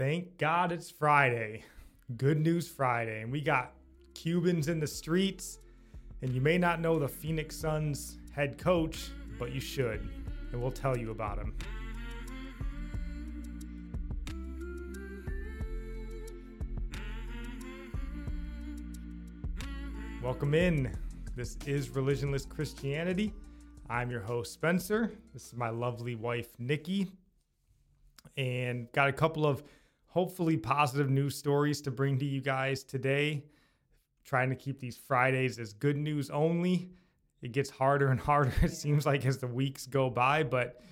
Thank God it's Friday. Good News Friday. And we got Cubans in the streets. And you may not know the Phoenix Suns head coach, but you should. And we'll tell you about him. Welcome in. This is Religionless Christianity. I'm your host, Spencer. This is my lovely wife, Nikki. And got a couple of hopefully positive news stories to bring to you guys today. Trying to keep these Fridays as good news only. It gets harder and harder, it seems like, as the weeks go by, but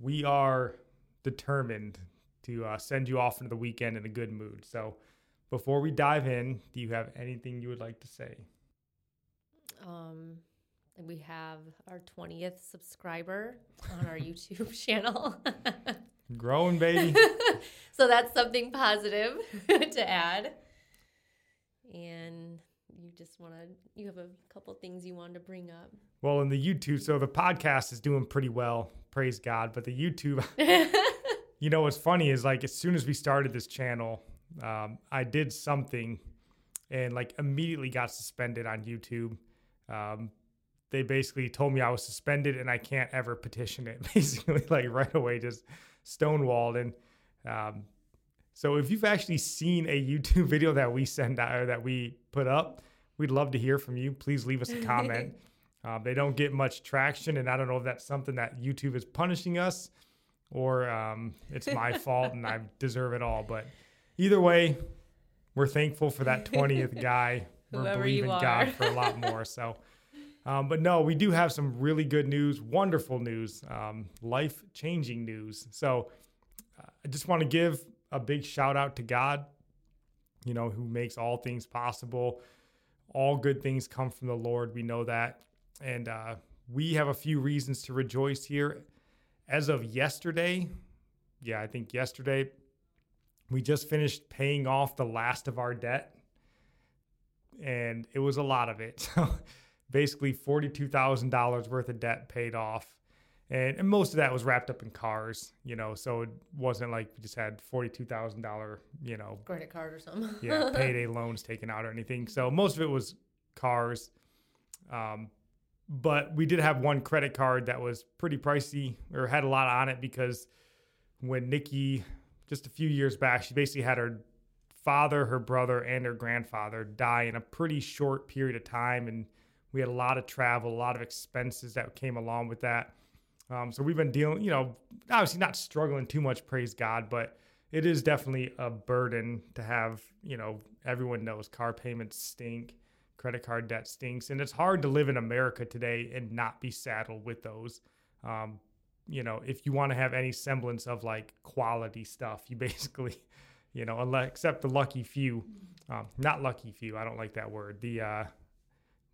we are determined to uh, send you off into the weekend in a good mood. So, before we dive in, do you have anything you would like to say? Um, we have our 20th subscriber on our YouTube channel. Growing, baby. so that's something positive to add. And you just want to, you have a couple things you wanted to bring up. Well, in the YouTube, so the podcast is doing pretty well, praise God. But the YouTube, you know, what's funny is like as soon as we started this channel, um, I did something and like immediately got suspended on YouTube. Um, they basically told me I was suspended and I can't ever petition it. Basically, like right away, just stonewalled. And um, so, if you've actually seen a YouTube video that we send out or that we put up, we'd love to hear from you. Please leave us a comment. um, they don't get much traction, and I don't know if that's something that YouTube is punishing us or um, it's my fault and I deserve it all. But either way, we're thankful for that 20th guy. We're Whoever believing you are. God for a lot more. So. Um, but no, we do have some really good news, wonderful news, um, life changing news. So uh, I just want to give a big shout out to God, you know, who makes all things possible. All good things come from the Lord. We know that. And uh, we have a few reasons to rejoice here. As of yesterday, yeah, I think yesterday, we just finished paying off the last of our debt. And it was a lot of it. So basically $42,000 worth of debt paid off. And, and most of that was wrapped up in cars, you know, so it wasn't like we just had $42,000, you know, Credit card or something. yeah, payday loans taken out or anything. So most of it was cars. Um, but we did have one credit card that was pretty pricey or had a lot on it because when Nikki, just a few years back, she basically had her father, her brother, and her grandfather die in a pretty short period of time. And we had a lot of travel, a lot of expenses that came along with that. Um, so we've been dealing, you know, obviously not struggling too much, praise God, but it is definitely a burden to have, you know, everyone knows car payments stink, credit card debt stinks, and it's hard to live in America today and not be saddled with those. Um, you know, if you want to have any semblance of like quality stuff, you basically, you know, unless, except the lucky few, um, not lucky few, I don't like that word. The, uh,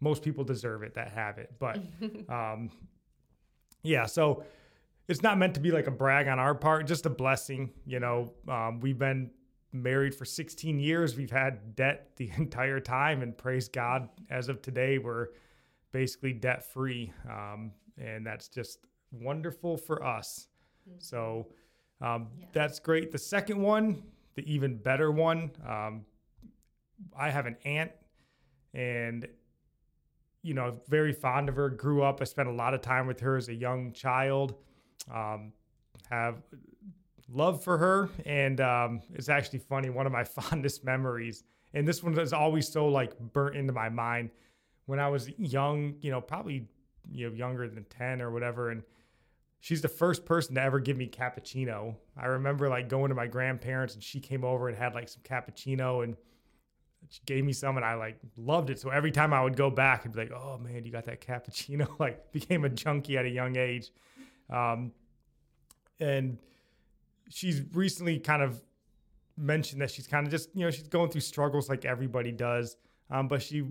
most people deserve it that have it, but, um, yeah, so it's not meant to be like a brag on our part, just a blessing. You know, um, we've been married for 16 years. We've had debt the entire time, and praise God, as of today, we're basically debt free. Um, and that's just wonderful for us. So um, Yeah. that's great. The second one, the even better one, um, I have an aunt, and you know, very fond of her. Grew up. I spent a lot of time with her as a young child. Um, have love for her, and um, it's actually funny. One of my fondest memories, and this one is always so like burnt into my mind. When I was young, you know, probably you know younger than ten or whatever, and she's the first person to ever give me cappuccino. I remember like going to my grandparents, and she came over and had like some cappuccino and she gave me some and I like loved it. So every time I would go back, I'd be like, oh man, you got that cappuccino. like became a junkie at a young age. Um, and she's recently kind of mentioned that she's kind of just, you know, she's going through struggles like everybody does. Um, but she,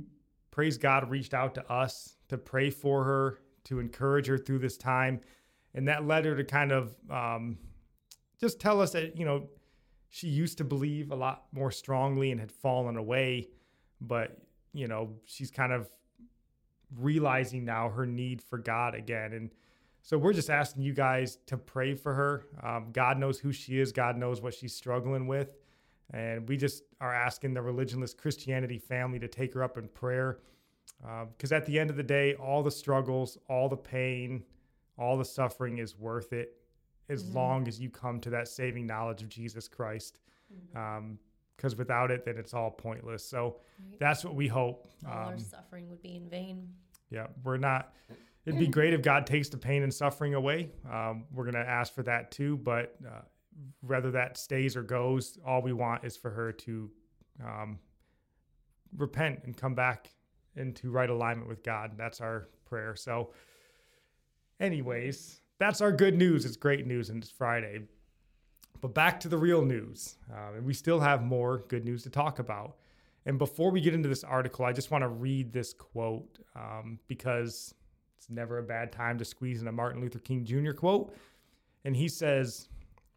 praise God, reached out to us to pray for her, to encourage her through this time. And that led her to kind of um, just tell us that, you know, she used to believe a lot more strongly and had fallen away but you know she's kind of realizing now her need for god again and So we're just asking you guys to pray for her. Um, God knows who she is, God knows what she's struggling with. And we just are asking the religionless Christianity family to take her up in prayer. Because um, at the end of the day, all the struggles, all the pain, all the suffering is worth it as mm-hmm. long as you come to that saving knowledge of Jesus Christ. Because mm-hmm. um, without it, then it's all pointless. So right. that's what we hope. All um, our suffering would be in vain. Yeah, we're not. It'd be great if God takes the pain and suffering away. Um, we're going to ask for that too. But uh, whether that stays or goes, all we want is for her to um, repent and come back into right alignment with God. That's our prayer. So, anyways, that's our good news. It's great news, and it's Friday. But back to the real news. Uh, and we still have more good news to talk about. And before we get into this article, I just want to read this quote um, because it's never a bad time to squeeze in a Martin Luther King Jr. quote. And he says,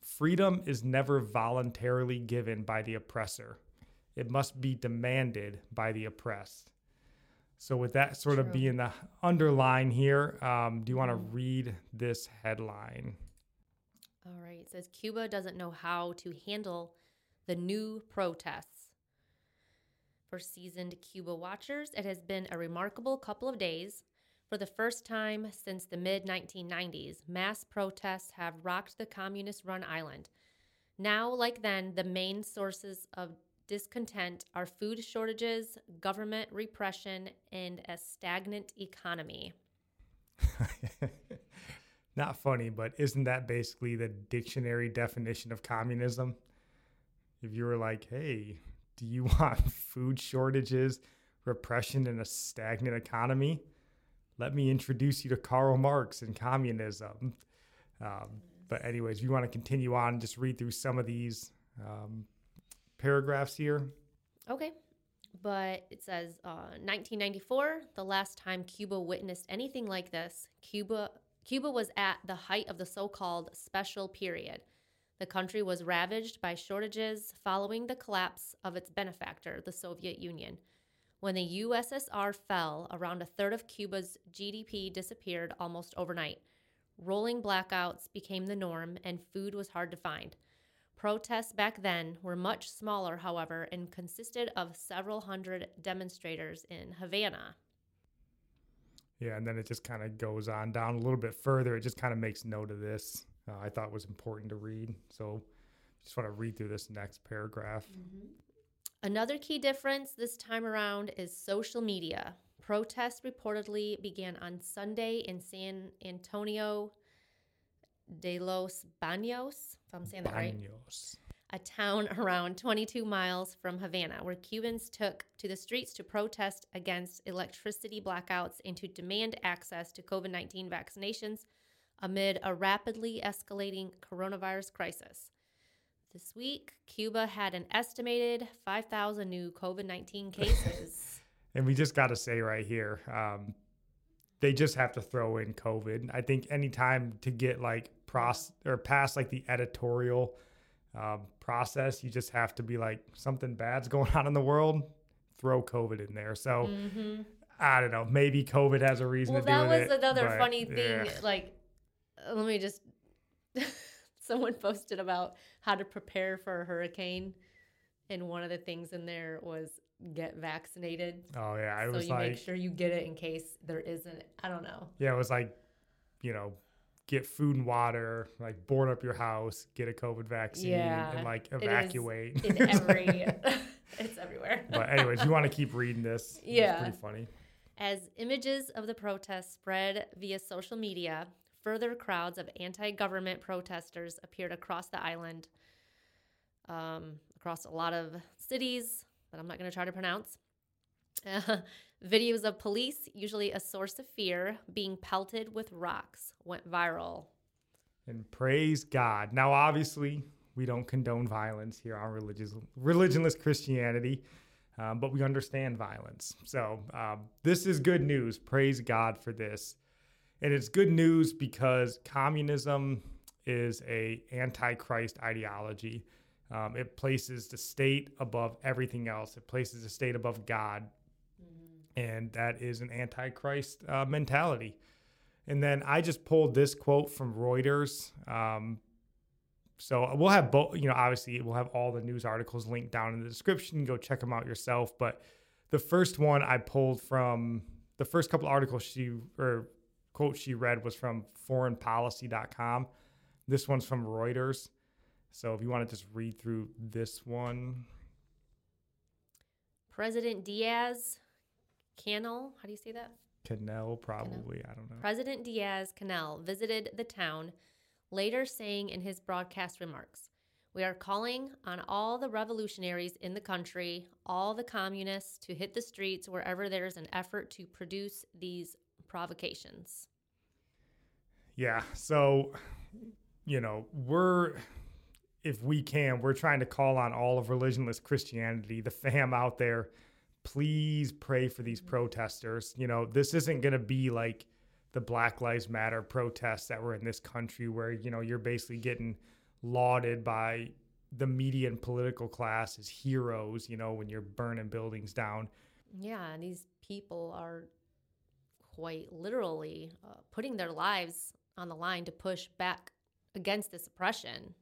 Freedom is never voluntarily given by the oppressor, it must be demanded by the oppressed. So, with that sort True. of being the underline here, um, do you want to mm-hmm. read this headline? All right. It says Cuba doesn't know how to handle the new protests. For seasoned Cuba watchers, it has been a remarkable couple of days. For the first time since the mid 1990s, mass protests have rocked the communist run island. Now, like then, the main sources of discontent are food shortages, government repression, and a stagnant economy. Not funny, but isn't that basically the dictionary definition of communism? If you were like, hey, do you want food shortages, repression, and a stagnant economy? let me introduce you to Karl Marx and communism. Um, but, anyways, if you want to continue on just read through some of these um, paragraphs here. Okay. But it says uh, 1994, the last time Cuba witnessed anything like this, Cuba, Cuba was at the height of the so called special period. The country was ravaged by shortages following the collapse of its benefactor, the Soviet Union. When the USSR fell, around a third of Cuba's GDP disappeared almost overnight. Rolling blackouts became the norm, and food was hard to find. Protests back then were much smaller, however, and consisted of several hundred demonstrators in Havana. Yeah, and then it just kind of goes on down a little bit further. It just kind of makes note of this. Uh, I thought was important to read. So just want to read through this next paragraph. Mm-hmm. Another key difference this time around is social media. Protests reportedly began on Sunday in San Antonio de los Banos, if I'm saying that right. A town around 22 miles from Havana, where Cubans took to the streets to protest against electricity blackouts and to demand access to COVID 19 vaccinations amid a rapidly escalating coronavirus crisis. This week, Cuba had an estimated 5,000 new COVID 19 cases. and we just got to say right here, um, they just have to throw in COVID. I think anytime to get like pros or past like the editorial um, process, you just have to be like something bad's going on in the world. Throw COVID in there. So mm-hmm. I don't know. Maybe COVID has a reason well, to do it. That was another funny thing. Yeah. Like, let me just someone posted about how to prepare for a hurricane, and one of the things in there was get vaccinated. Oh yeah, I so was you like, make sure you get it in case there isn't. I don't know. Yeah, it was like, you know, get food and water, like board up your house, get a COVID vaccine, yeah, and like evacuate. in every, it's everywhere. but anyways, you want to keep reading this? Yeah, it's pretty funny. As images of the protests spread via social media, further crowds of anti government protesters appeared across the island, um, across a lot of cities that I'm not going to try to pronounce. Uh, videos of police, usually a source of fear, being pelted with rocks went viral. And praise God. Now, obviously, we don't condone violence here on religious, religionless Christianity, um, but we understand violence. So, um, this is good news. Praise God for this. And it's good news because communism is a antichrist ideology. Um, it places the state above everything else. It places the state above God. And that is an antichrist uh, mentality. And then I just pulled this quote from Reuters. Um, so we'll have both, you know, obviously we'll have all the news articles linked down in the description. Go check them out yourself. But the first one I pulled from the first couple articles she or quote she read was from foreignpolicy.com. This one's from Reuters. So if you want to just read through this one. President Diaz Canel, how do you say that? Canel, probably. I don't know. President Diaz Canel visited the town, later saying in his broadcast remarks, We are calling on all the revolutionaries in the country, all the communists, to hit the streets wherever there's an effort to produce these provocations. Yeah. So, you know, we're, if we can, we're trying to call on all of religionless Christianity, the fam out there please pray for these protesters. You know, this isn't going to be like the Black Lives Matter protests that were in this country where, you know, you're basically getting lauded by the media and political class as heroes, you know, when you're burning buildings down. Yeah, and these people are quite literally uh, putting their lives on the line to push back against this oppression.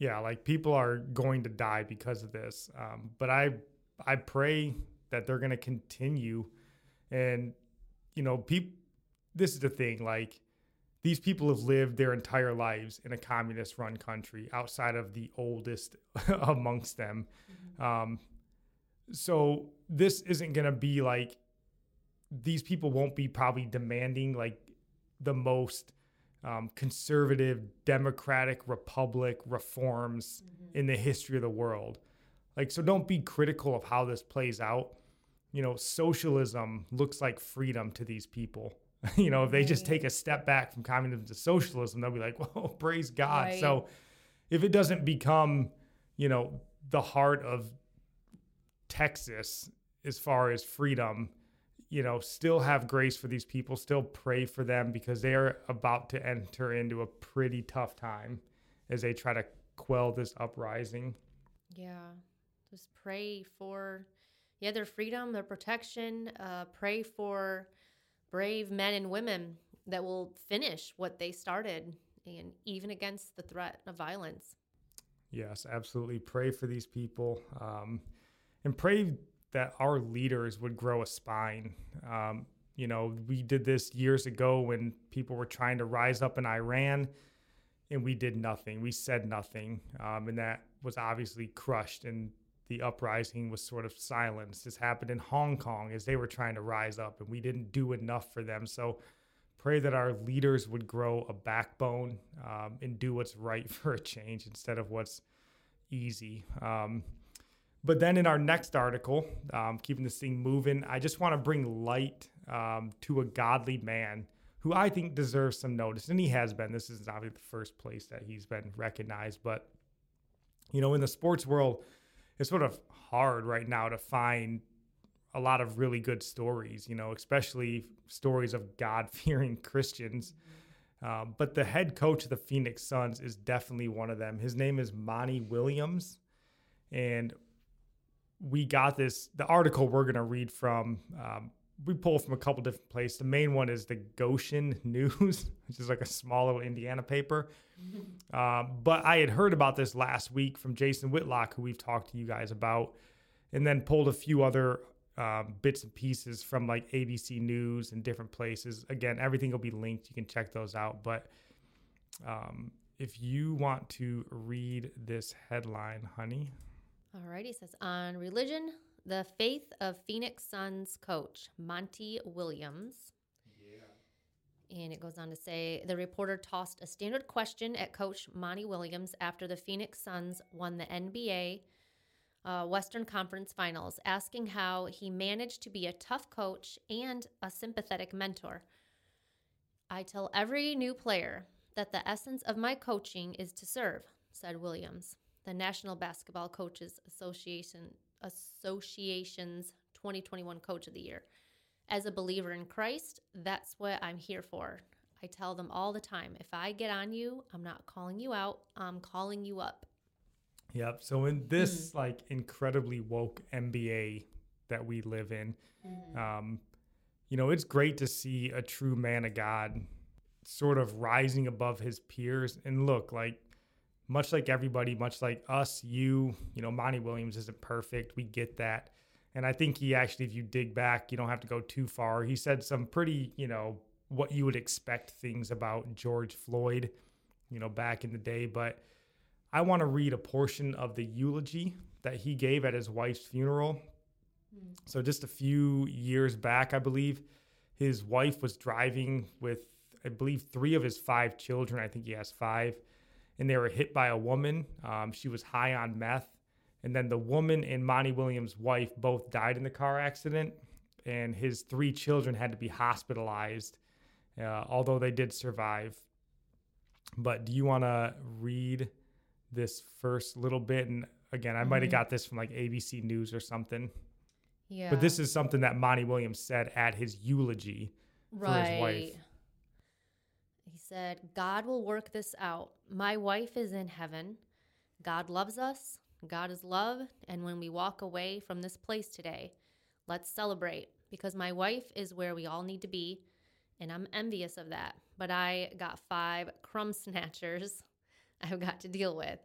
Yeah, like people are going to die because of this. Um, but I, I pray that they're going to continue. And, you know, people, this is the thing like, these people have lived their entire lives in a communist run country outside of the oldest amongst them. Mm-hmm. Um, so this isn't going to be like, these people won't be probably demanding like the most um, conservative democratic republic reforms mm-hmm. in the history of the world. Like, so don't be critical of how this plays out you know, socialism looks like freedom to these people. you know, if they just take a step back from communism to socialism, they'll be like, well, praise God. Right. So if it doesn't become, you know, the heart of Texas as far as freedom, you know, still have grace for these people, still pray for them because they are about to enter into a pretty tough time as they try to quell this uprising. Yeah. Just pray for yeah, their freedom, their protection. Uh, pray for brave men and women that will finish what they started, and even against the threat of violence. Yes, absolutely. Pray for these people, um, and pray that our leaders would grow a spine. Um, you know, we did this years ago when people were trying to rise up in Iran, and we did nothing. We said nothing, um, and that was obviously crushed and the uprising was sort of silenced. This happened in Hong Kong as they were trying to rise up, and we didn't do enough for them. So pray that our leaders would grow a backbone um, and do what's right for a change instead of what's easy. Um, but then in our next article, um, keeping this thing moving, I just want to bring light um, to a godly man who I think deserves some notice, and he has been. This is obviously the first place that he's been recognized, but you know, in the sports world it's sort of hard right now to find a lot of really good stories, you know, especially stories of God fearing Christians. Um, but the head coach of the Phoenix Suns is definitely one of them. His name is Monty Williams. And we got this, the article we're going to read from, um, we pull from a couple different places. The main one is the Goshen News, which is like a small little Indiana paper. Um, but I had heard about this last week from Jason Whitlock, who we've talked to you guys about, and then pulled a few other um, bits and pieces from like ABC News and different places. Again, everything will be linked. You can check those out. But um, if you want to read this headline, honey. Alrighty, says on religion, the faith of Phoenix Suns coach Monty Williams Yeah. and it goes on to say the reporter tossed a standard question at coach Monty Williams after the Phoenix Suns won the NBA uh, Western Conference Finals, asking how he managed to be a tough coach and a sympathetic mentor. I tell every new player that the essence of my coaching is to serve, said Williams, the National Basketball Coaches Association Association's 2021 Coach of the Year as a believer in Christ, that's what I'm here for. I tell them all the time if I get on you, I'm not calling you out, I'm calling you up. Yep. So in this mm. like incredibly woke NBA that we live in, mm. um, you know, it's great to see a true man of God sort of rising above his peers. And look, like much like everybody, much like us, you, you know, Monty Williams isn't perfect. We get that. And I think he actually, if you dig back, you don't have to go too far. He said some pretty, you know, what you would expect things about George Floyd, you know, back in the day. But I want to read a portion of the eulogy that he gave at his wife's funeral. Mm. So just a few years back, I believe, his wife was driving with, I believe, three of his five children. I think he has five. And they were hit by a woman. Um, she was high on meth. And then the woman and Monty Williams' wife both died in the car accident. And his three children had to be hospitalized, uh, although they did survive. But do you want to read this first little bit? And again, I mm-hmm. might have got this from like ABC News or something. Yeah. But this is something that Monty Williams said at his eulogy right. for his wife. Said, God will work this out. My wife is in heaven. God loves us. God is love. And when we walk away from this place today, let's celebrate because my wife is where we all need to be. And I'm envious of that. But I got five crumb snatchers I've got to deal with.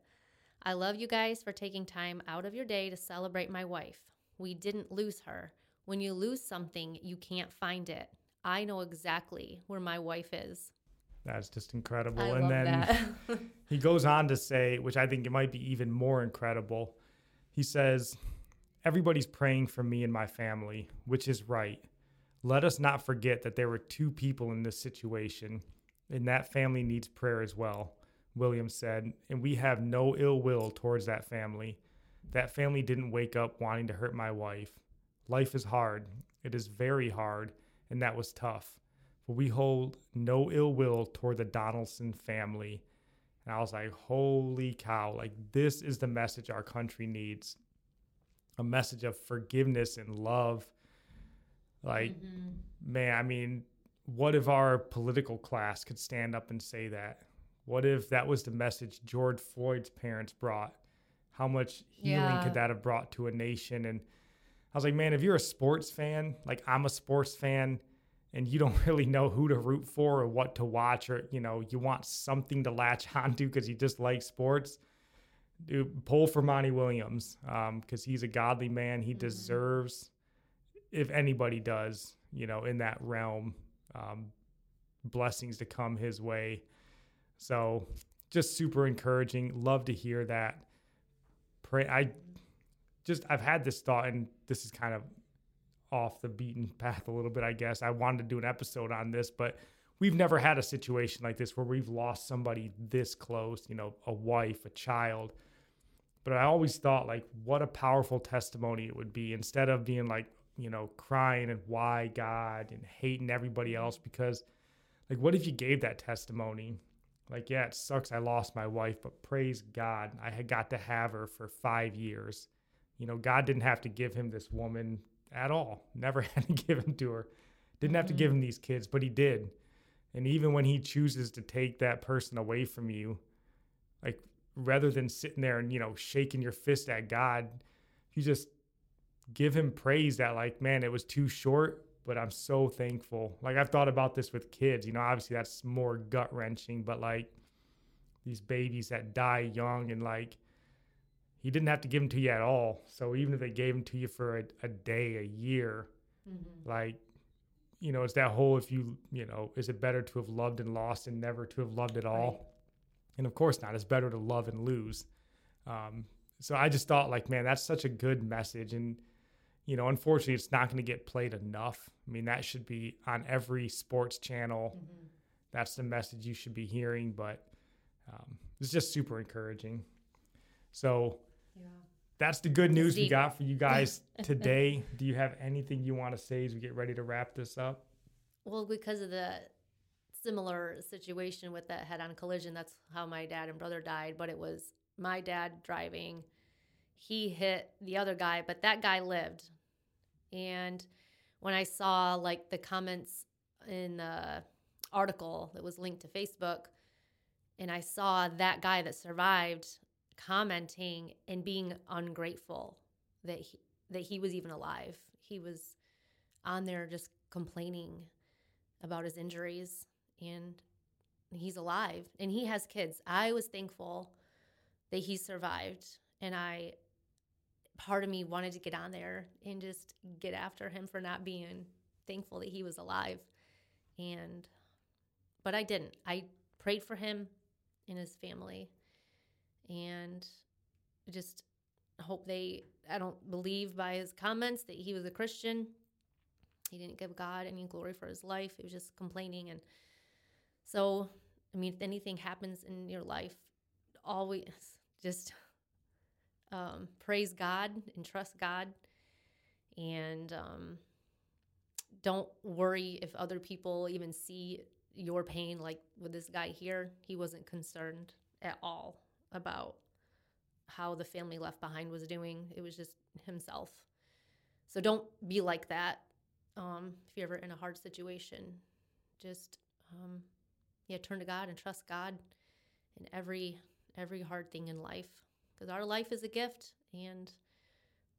I love you guys for taking time out of your day to celebrate my wife. We didn't lose her. When you lose something, you can't find it. I know exactly where my wife is. That's just incredible. I and then he goes on to say, which I think it might be even more incredible. He says, Everybody's praying for me and my family, which is right. Let us not forget that there were two people in this situation, and that family needs prayer as well, Williams said. And we have no ill will towards that family. That family didn't wake up wanting to hurt my wife. Life is hard. It is very hard, and that was tough. But we hold no ill will toward the Donaldson family. And I was like, holy cow, like this is the message our country needs a message of forgiveness and love. Like, mm-hmm. man, I mean, what if our political class could stand up and say that? What if that was the message George Floyd's parents brought? how much healing yeah. could that have brought to a nation? And I was like, man, if you're a sports fan, like I'm a sports fan, and you don't really know who to root for or what to watch, or you know, you want something to latch onto because you just like sports, dude, pull for Monty Williams because um, he's a godly man. He mm-hmm. deserves, if anybody does, you know, in that realm, um, blessings to come his way. So just super encouraging. Love to hear that pray. I just I've had this thought, and this is kind of off the beaten path a little bit. I guess I wanted to do an episode on this, but we've never had a situation like this where we've lost somebody this close. You know, a wife, a child. But I always thought like, what a powerful testimony it would be instead of being like, you know, crying and why God and hating everybody else because like what if you gave that testimony like, yeah, it sucks I lost my wife, but praise God, I had got to have her for five years. You know, God didn't have to give him this woman at all. Never had to give him to her. Didn't have to give mm-hmm. him these kids, but he did. And even when he chooses to take that person away from you, like rather than sitting there and, you know, shaking your fist at God, you just give him praise that, like, man, it was too short, but I'm so thankful. Like I've thought about this with kids, you know, obviously that's more gut wrenching, but like these babies that die young and like he didn't have to give them to you at all. So even if they gave them to you for a, a day, a year, mm-hmm. like, you know, it's that whole if you, you know, is it better to have loved and lost and never to have loved at all? Right. And of course not. It's better to love and lose. Um, so I just thought like, man, that's such a good message. And you know, unfortunately, it's not going to get played enough. I mean, that should be on every sports channel. Mm-hmm. That's the message you should be hearing, but um, it's just super encouraging. So, yeah. that's the good news we got for you guys today. Do you have anything you want to say as we get ready to wrap this up? Well, because of the similar situation with that head on collision, that's how my dad and brother died, but it was my dad driving he hit the other guy, but that guy lived. And when I saw like the comments in the article that was linked to Facebook, and I saw that guy that survived commenting and being ungrateful that he, that he was even alive. He was on there just complaining about his injuries and he's alive and he has kids. I was thankful that he survived. And I, part of me wanted to get on there and just get after him for not being thankful that he was alive. And, but I didn't. I prayed for him and his family and just hope they, I don't believe by his comments that he was a Christian. He didn't give God any glory for his life. He was just complaining. And so, I mean, if anything happens in your life, always just um, praise God and trust God. And um, don't worry if other people even see your pain. Like with this guy here, he wasn't concerned at all about how the family left behind was doing. It was just himself. So don't be like that um, if you're ever in a hard situation. Just um, yeah, turn to God and trust God in every every hard thing in life because our life is a gift and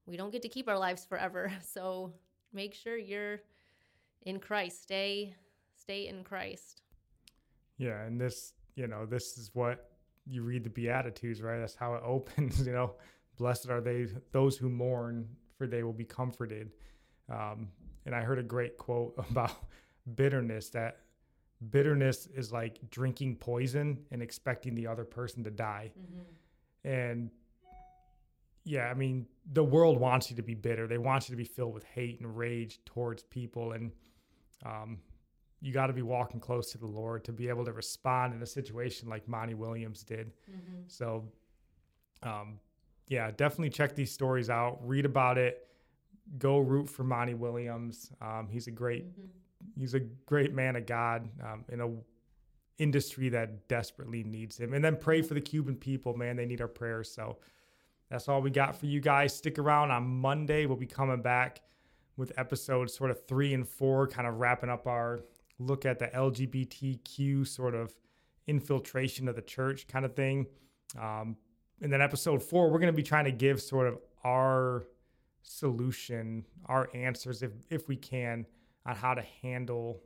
we don't get to keep our lives forever. So make sure you're in Christ. Stay stay in Christ. Yeah, and this, you know, this is what you read the beatitudes, right? That's how it opens, you know. Blessed are they those who mourn, for they will be comforted. Um, and I heard a great quote about bitterness that bitterness is like drinking poison and expecting the other person to die. Mm-hmm. And yeah, I mean, the world wants you to be bitter. They want you to be filled with hate and rage towards people. And um, you got to be walking close to the Lord to be able to respond in a situation like Monty Williams did. Mm-hmm. So, um, yeah, definitely check these stories out, read about it, go root for Monty Williams. Um, he's a great mm-hmm he's a great man of God um, in a industry that desperately needs him. And then pray for the Cuban people, man. They need our prayers. So that's all we got for you guys. Stick around on Monday. We'll be coming back with episodes sort of three and four, kind of wrapping up our look at the LGBTQ sort of infiltration of the church kind of thing. Um, and then episode four, we're going to be trying to give sort of our solution, our answers, if if we can, on how to handle,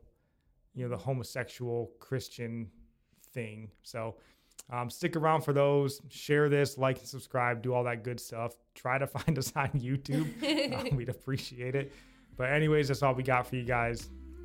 you know, the homosexual Christian thing. So um, stick around for those. Share this, like and subscribe, do all that good stuff. Try to find us on YouTube. uh, we'd appreciate it. But anyways, that's all we got for you guys.